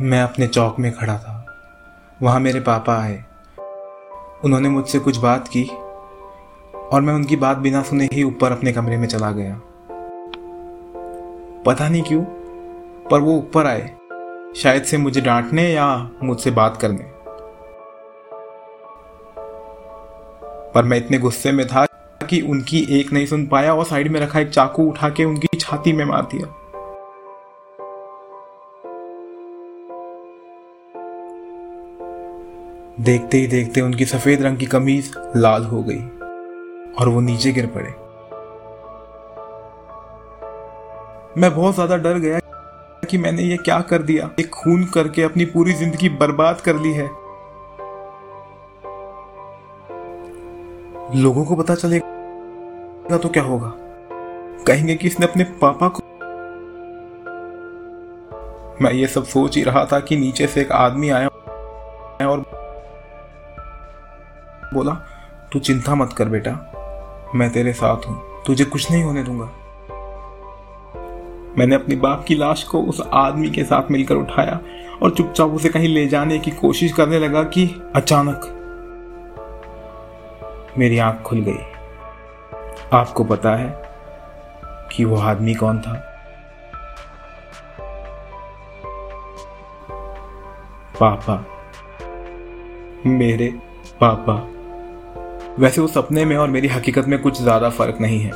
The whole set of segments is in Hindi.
मैं अपने चौक में खड़ा था। वहाँ मेरे पापा आए। उन्होंने मुझसे कुछ बात की और मैं उनकी बात बिना सुने ही ऊपर अपने कमरे में चला गया। पता नहीं क्यों, पर वो ऊपर आए। शायद से मुझे डांटने या मुझसे बात करने। पर मैं इतने गुस्से में था कि उनकी एक नहीं सुन पाया और साइड में रखा एक चाकू उठा के उनकी छाती में मार दिया। देखते ही देखते उनकी सफ़ेद रंग की कमीज लाल हो गई और वो नीचे गिर पड़े। मैं बहुत ज़्यादा डर गया कि मैंने ये क्या कर दिया। एक खून करके अपनी पूरी ज़िंदगी बर्बाद कर ली है। लोगों को पता चलेगा तो क्या होगा। कहेंगे कि इसने अपने पापा को मैं ये सब सोच ही रहा था कि नीचे से एक आदमी आया और बोला, तू चिंता मत कर बेटा, मैं तेरे साथ हूँ, तुझे कुछ नहीं होने दूँगा। मैंने अपने बाप की लाश को उस आदमी के साथ मिलकर उठाया और चुपचाप उसे कहीं ले जाने की कोशिश करने लगा कि अचानक मेरी आँख खुल गई। आपको पता है कि वो आदमी कौन था? पापा। मेरे पापा। वैसे उस सपने में और मेरी हकीकत में कुछ ज़्यादा फ़र्क नहीं है।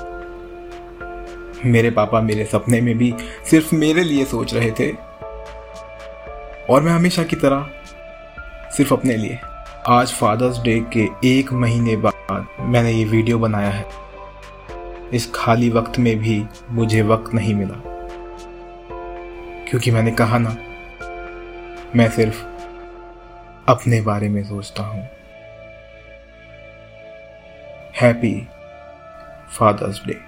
मेरे पापा मेरे सपने में भी सिर्फ़ मेरे लिए सोच रहे थे। और मैं हमेशा की तरह सिर्फ़ अपने लिए। आज फादर्स डे के एक महीने बाद मैंने ये वीडियो बनाया है। इस खाली वक्त में भी मुझे वक्त नहीं मिला। क्योंकि मैंने कहा ना, मैं सिर्फ़ अपने बारे में सोचता हूँ। Happy father's day